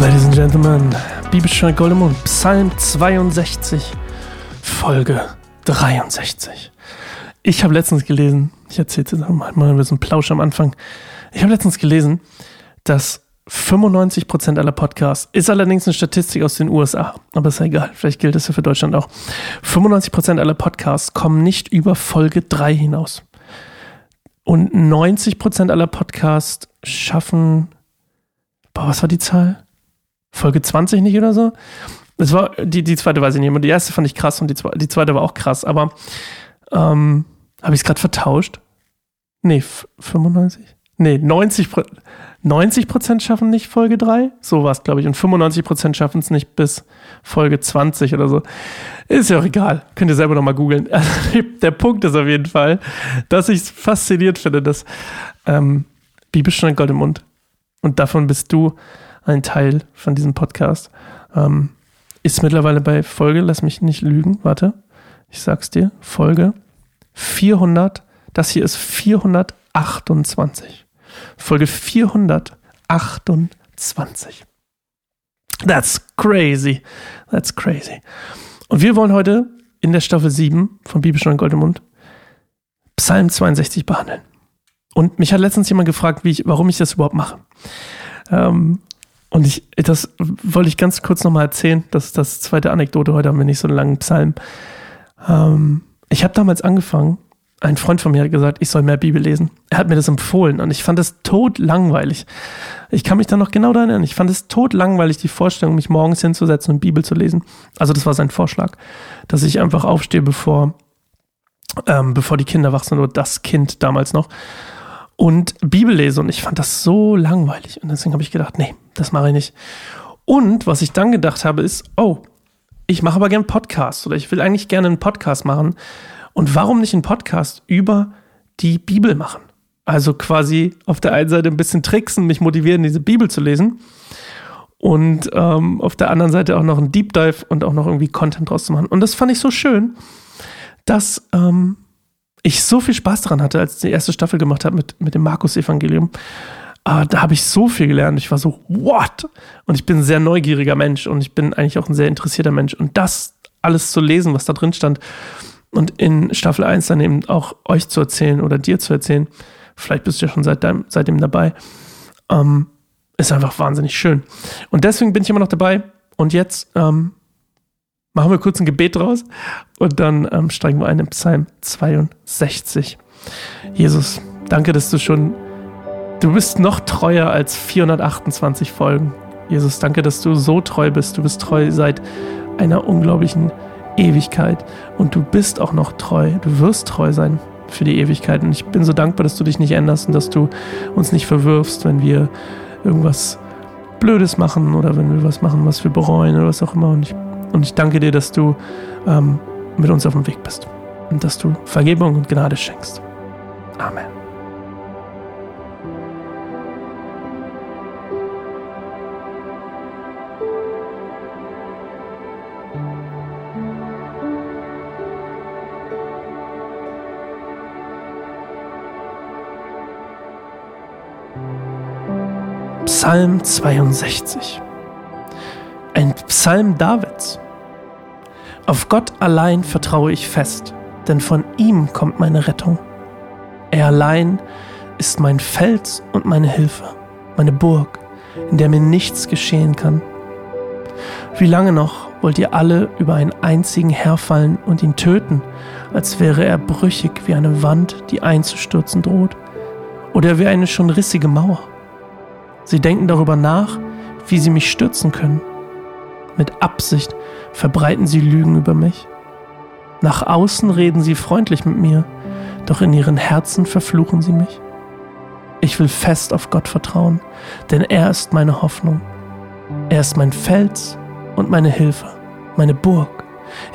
Ladies and Gentlemen, Bibelstunde Goldemund, Psalm 62, Folge 63. Ich habe letztens gelesen, ich mal, mal ein bisschen Plausch am Anfang. Ich habe letztens gelesen, dass 95% aller Podcasts, ist allerdings eine Statistik aus den USA, aber ist ja egal, vielleicht gilt das ja für Deutschland auch. 95% aller Podcasts kommen nicht über Folge 3 hinaus. Und 90% aller Podcasts schaffen, boah, was war die Zahl? Folge 20 nicht oder so? Das war, die, die zweite weiß ich nicht mehr. Die erste fand ich krass und die, zweite, die zweite war auch krass, aber ähm, habe ich es gerade vertauscht? Nee, 95? Nee, 90 90 Prozent schaffen nicht Folge 3. So war es, glaube ich. Und 95 Prozent schaffen es nicht bis Folge 20 oder so. Ist ja auch egal. Könnt ihr selber nochmal googeln. Also, der Punkt ist auf jeden Fall, dass ich es fasziniert finde, dass ähm, Bibelstunde Gold im Mund. Und davon bist du ein Teil von diesem Podcast. Ähm, ist mittlerweile bei Folge, lass mich nicht lügen, warte, ich sag's dir, Folge 400, das hier ist 428. Folge 428. That's crazy. That's crazy. Und wir wollen heute in der Staffel 7 von Bibelstunde Goldemund Psalm 62 behandeln. Und mich hat letztens jemand gefragt, ich, warum ich das überhaupt mache. Ähm, und ich, das wollte ich ganz kurz nochmal erzählen. Das ist das zweite Anekdote. Heute haben wir nicht so einen langen Psalm. Ähm, ich habe damals angefangen, ein Freund von mir hat gesagt, ich soll mehr Bibel lesen. Er hat mir das empfohlen und ich fand es tot langweilig. Ich kann mich da noch genau daran erinnern. Ich fand es tot langweilig, die Vorstellung, mich morgens hinzusetzen und Bibel zu lesen. Also das war sein Vorschlag, dass ich einfach aufstehe, bevor, ähm, bevor die Kinder wach sind oder das Kind damals noch und Bibel lese. Und ich fand das so langweilig. Und deswegen habe ich gedacht, nee, das mache ich nicht. Und was ich dann gedacht habe, ist, oh, ich mache aber gerne Podcasts oder ich will eigentlich gerne einen Podcast machen. Und warum nicht einen Podcast über die Bibel machen? Also quasi auf der einen Seite ein bisschen tricksen, mich motivieren, diese Bibel zu lesen. Und ähm, auf der anderen Seite auch noch einen Deep Dive und auch noch irgendwie Content draus zu machen. Und das fand ich so schön, dass ähm, ich so viel Spaß daran hatte, als ich die erste Staffel gemacht habe mit, mit dem Markus-Evangelium. Äh, da habe ich so viel gelernt. Ich war so, what? Und ich bin ein sehr neugieriger Mensch und ich bin eigentlich auch ein sehr interessierter Mensch. Und das alles zu lesen, was da drin stand und in Staffel 1 dann eben auch euch zu erzählen oder dir zu erzählen, vielleicht bist du ja schon seit deinem, seitdem dabei, ähm, ist einfach wahnsinnig schön. Und deswegen bin ich immer noch dabei. Und jetzt ähm, machen wir kurz ein Gebet draus und dann ähm, steigen wir ein in Psalm 62. Jesus, danke, dass du schon, du bist noch treuer als 428 Folgen. Jesus, danke, dass du so treu bist. Du bist treu seit einer unglaublichen Ewigkeit und du bist auch noch treu. Du wirst treu sein für die Ewigkeit. Und ich bin so dankbar, dass du dich nicht änderst und dass du uns nicht verwirfst, wenn wir irgendwas Blödes machen oder wenn wir was machen, was wir bereuen oder was auch immer. Und ich und ich danke dir, dass du ähm, mit uns auf dem Weg bist und dass du Vergebung und Gnade schenkst. Amen. Psalm 62 ein Psalm Davids. Auf Gott allein vertraue ich fest, denn von ihm kommt meine Rettung. Er allein ist mein Fels und meine Hilfe, meine Burg, in der mir nichts geschehen kann. Wie lange noch wollt ihr alle über einen einzigen herfallen und ihn töten, als wäre er brüchig wie eine Wand, die einzustürzen droht, oder wie eine schon rissige Mauer? Sie denken darüber nach, wie sie mich stürzen können. Mit Absicht verbreiten sie Lügen über mich. Nach außen reden sie freundlich mit mir, doch in ihren Herzen verfluchen sie mich. Ich will fest auf Gott vertrauen, denn er ist meine Hoffnung. Er ist mein Fels und meine Hilfe, meine Burg,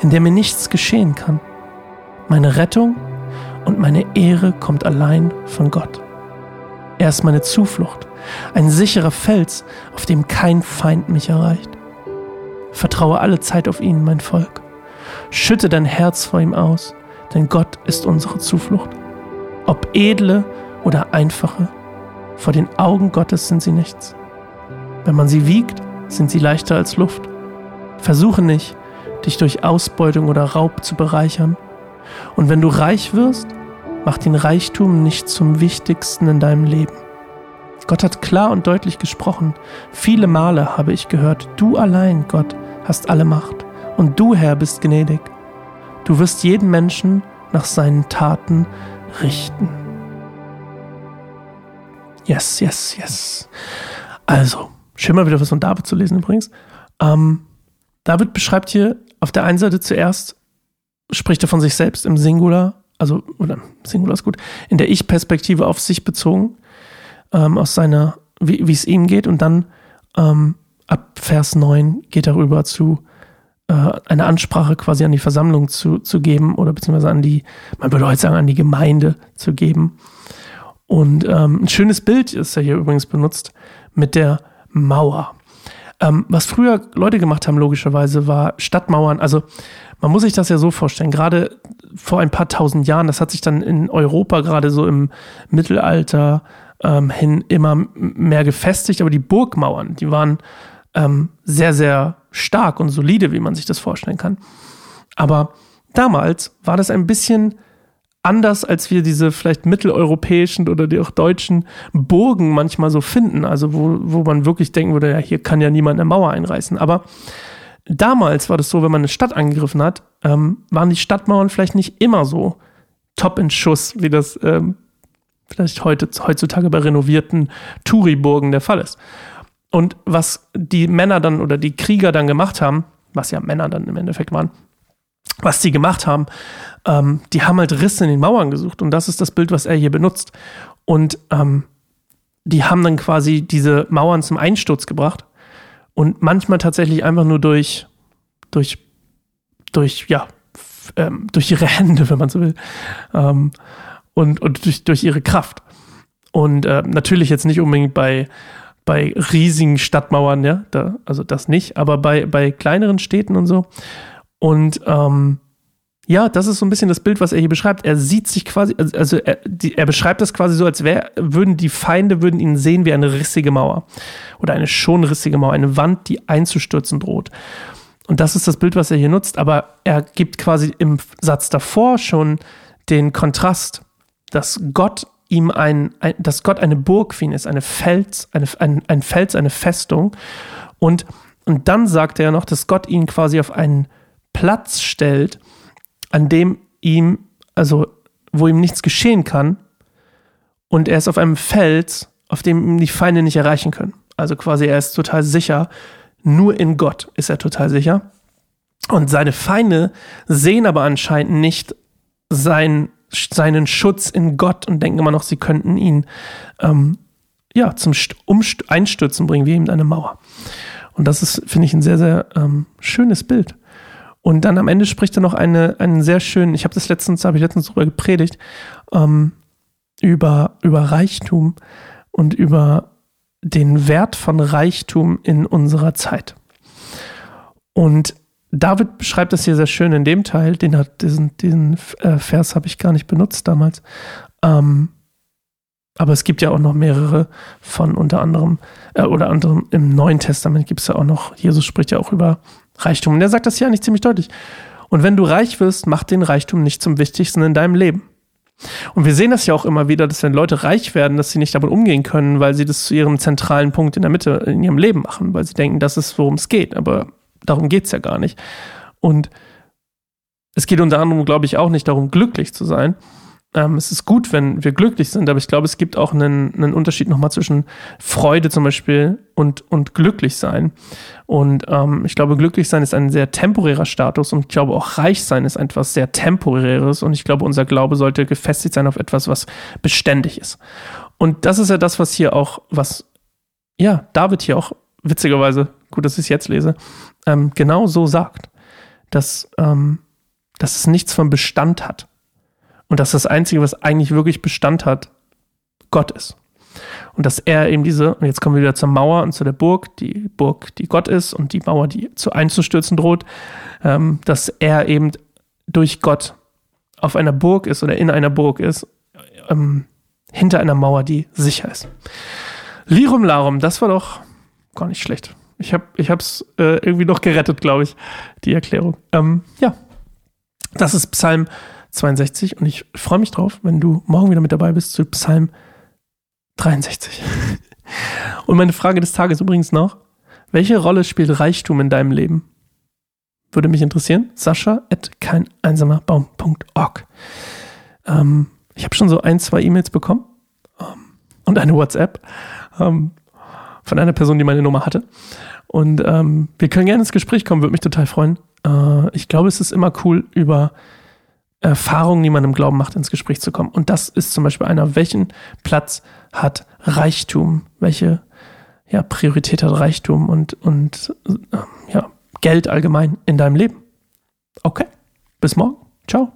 in der mir nichts geschehen kann. Meine Rettung und meine Ehre kommt allein von Gott. Er ist meine Zuflucht, ein sicherer Fels, auf dem kein Feind mich erreicht. Vertraue alle Zeit auf ihn, mein Volk. Schütte dein Herz vor ihm aus, denn Gott ist unsere Zuflucht. Ob edle oder einfache, vor den Augen Gottes sind sie nichts. Wenn man sie wiegt, sind sie leichter als Luft. Versuche nicht, dich durch Ausbeutung oder Raub zu bereichern. Und wenn du reich wirst, mach den Reichtum nicht zum Wichtigsten in deinem Leben. Gott hat klar und deutlich gesprochen. Viele Male habe ich gehört, du allein, Gott, hast alle Macht. Und du, Herr, bist gnädig. Du wirst jeden Menschen nach seinen Taten richten. Yes, yes, yes. Also, schön mal wieder was von David zu lesen übrigens. Ähm, David beschreibt hier auf der einen Seite zuerst, spricht er von sich selbst im Singular, also, oder Singular ist gut, in der Ich-Perspektive auf sich bezogen ähm, aus seiner, wie es ihm geht. Und dann ähm, ab Vers 9 geht er rüber zu äh, eine Ansprache quasi an die Versammlung zu, zu geben oder beziehungsweise an die, man würde heute sagen, an die Gemeinde zu geben. Und ähm, ein schönes Bild ist ja hier übrigens benutzt mit der Mauer. Ähm, was früher Leute gemacht haben, logischerweise, war Stadtmauern. Also man muss sich das ja so vorstellen, gerade vor ein paar tausend Jahren, das hat sich dann in Europa gerade so im Mittelalter ähm, hin immer mehr gefestigt, aber die Burgmauern, die waren ähm, sehr, sehr stark und solide, wie man sich das vorstellen kann. Aber damals war das ein bisschen anders, als wir diese vielleicht mitteleuropäischen oder die auch deutschen Burgen manchmal so finden. Also wo, wo man wirklich denken würde, ja, hier kann ja niemand eine Mauer einreißen. Aber damals war das so, wenn man eine Stadt angegriffen hat, ähm, waren die Stadtmauern vielleicht nicht immer so top in Schuss, wie das ähm, vielleicht heute, heutzutage bei renovierten Touriburgen der Fall ist. Und was die Männer dann oder die Krieger dann gemacht haben, was ja Männer dann im Endeffekt waren, was die gemacht haben, ähm, die haben halt Risse in den Mauern gesucht. Und das ist das Bild, was er hier benutzt. Und ähm, die haben dann quasi diese Mauern zum Einsturz gebracht. Und manchmal tatsächlich einfach nur durch, durch, durch, ja, ähm, durch ihre Hände, wenn man so will. Ähm, und, und durch, durch ihre Kraft. Und äh, natürlich jetzt nicht unbedingt bei, bei riesigen Stadtmauern, ja, da, also das nicht, aber bei, bei kleineren Städten und so. Und ähm, ja, das ist so ein bisschen das Bild, was er hier beschreibt. Er sieht sich quasi, also, also er, die, er beschreibt das quasi so, als wäre, würden die Feinde würden ihn sehen wie eine rissige Mauer oder eine schon rissige Mauer, eine Wand, die einzustürzen droht. Und das ist das Bild, was er hier nutzt. Aber er gibt quasi im Satz davor schon den Kontrast dass Gott ihm ein, ein, dass Gott eine Burg für ihn ist, eine Fels, eine, ein, ein Fels, eine Festung. Und, und dann sagt er noch, dass Gott ihn quasi auf einen Platz stellt, an dem ihm, also wo ihm nichts geschehen kann. Und er ist auf einem Fels, auf dem ihm die Feinde nicht erreichen können. Also quasi er ist total sicher. Nur in Gott ist er total sicher. Und seine Feinde sehen aber anscheinend nicht sein seinen Schutz in Gott und denken immer noch, sie könnten ihn ähm, ja, zum Umst Einstürzen bringen, wie eben eine Mauer. Und das ist, finde ich, ein sehr, sehr ähm, schönes Bild. Und dann am Ende spricht er noch eine, einen sehr schönen, ich habe das letztens, habe ich letztens darüber gepredigt, ähm, über, über Reichtum und über den Wert von Reichtum in unserer Zeit. Und David beschreibt das hier sehr schön in dem Teil, den hat diesen, diesen äh, Vers habe ich gar nicht benutzt damals. Ähm, aber es gibt ja auch noch mehrere von unter anderem, äh, oder anderem im Neuen Testament gibt es ja auch noch, Jesus spricht ja auch über Reichtum. Und er sagt das hier eigentlich ziemlich deutlich. Und wenn du reich wirst, mach den Reichtum nicht zum Wichtigsten in deinem Leben. Und wir sehen das ja auch immer wieder, dass wenn Leute reich werden, dass sie nicht damit umgehen können, weil sie das zu ihrem zentralen Punkt in der Mitte in ihrem Leben machen, weil sie denken, das ist, worum es geht. Aber darum geht es ja gar nicht. Und es geht unter anderem, glaube ich, auch nicht darum, glücklich zu sein. Ähm, es ist gut, wenn wir glücklich sind, aber ich glaube, es gibt auch einen, einen Unterschied nochmal zwischen Freude zum Beispiel und, und glücklich sein. Und ähm, ich glaube, glücklich sein ist ein sehr temporärer Status und ich glaube auch reich sein ist etwas sehr temporäres und ich glaube, unser Glaube sollte gefestigt sein auf etwas, was beständig ist. Und das ist ja das, was hier auch, was, ja, David hier auch witzigerweise, gut, dass ich es jetzt lese, ähm, genau so sagt, dass, ähm, dass es nichts von Bestand hat. Und dass das Einzige, was eigentlich wirklich Bestand hat, Gott ist. Und dass er eben diese, und jetzt kommen wir wieder zur Mauer und zu der Burg, die Burg, die Gott ist und die Mauer, die zu einzustürzen droht, ähm, dass er eben durch Gott auf einer Burg ist oder in einer Burg ist, ähm, hinter einer Mauer, die sicher ist. Lirum Larum, das war doch gar nicht schlecht. Ich habe es äh, irgendwie noch gerettet, glaube ich, die Erklärung. Ähm, ja, das ist Psalm 62 und ich freue mich drauf, wenn du morgen wieder mit dabei bist zu Psalm 63. und meine Frage des Tages übrigens noch, welche Rolle spielt Reichtum in deinem Leben? Würde mich interessieren. Sascha at keineinsamerbaum.org. Ähm, ich habe schon so ein, zwei E-Mails bekommen ähm, und eine WhatsApp ähm, von einer Person, die meine Nummer hatte. Und ähm, wir können gerne ins Gespräch kommen, würde mich total freuen. Äh, ich glaube, es ist immer cool, über Erfahrungen, die man im Glauben macht, ins Gespräch zu kommen. Und das ist zum Beispiel einer, welchen Platz hat Reichtum? Welche ja, Priorität hat Reichtum und, und äh, ja, Geld allgemein in deinem Leben? Okay, bis morgen. Ciao.